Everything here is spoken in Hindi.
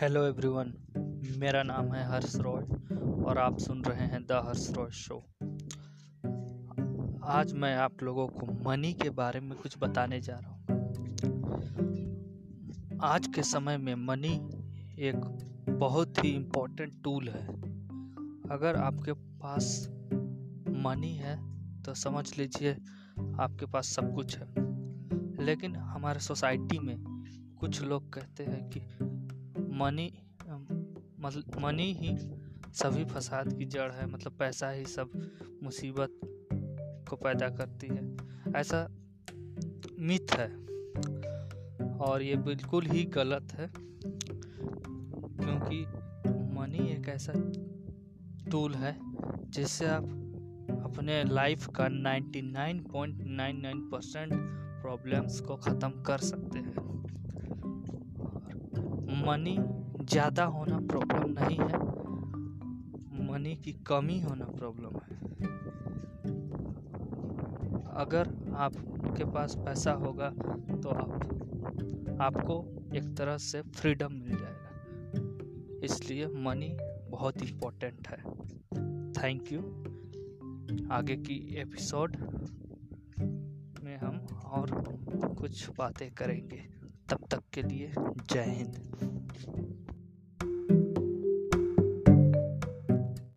हेलो एवरीवन मेरा नाम है हर्ष रॉय और आप सुन रहे हैं द हर्ष रॉय शो। आज मैं आप लोगों को मनी के बारे में कुछ बताने जा रहा हूँ। आज के समय में मनी एक बहुत ही इम्पोर्टेंट टूल है। अगर आपके पास मनी है तो समझ लीजिए आपके पास सब कुछ है। लेकिन हमारे सोसाइटी में कुछ लोग कहते हैं कि मनी मतलब मनी ही सभी फसाद की जड़ है मतलब पैसा ही सब मुसीबत को पैदा करती है। ऐसा मिथ है, और ये बिल्कुल ही गलत है, क्योंकि मनी एक ऐसा टूल है, जिससे आप अपने लाइफ का 99.99 परसेंट प्रॉब्लम्स को ख़त्म कर सकते हैं। मनी ज़्यादा होना प्रॉब्लम नहीं है। मनी की कमी होना प्रॉब्लम है। अगर आपके पास पैसा होगा तो आप, आपको एक तरह से फ्रीडम मिल जाएगा। इसलिए मनी बहुत इम्पोर्टेंट है। थैंक यू आगे की एपिसोड में हम और कुछ बातें करेंगे। तब तक के लिए जय हिंद।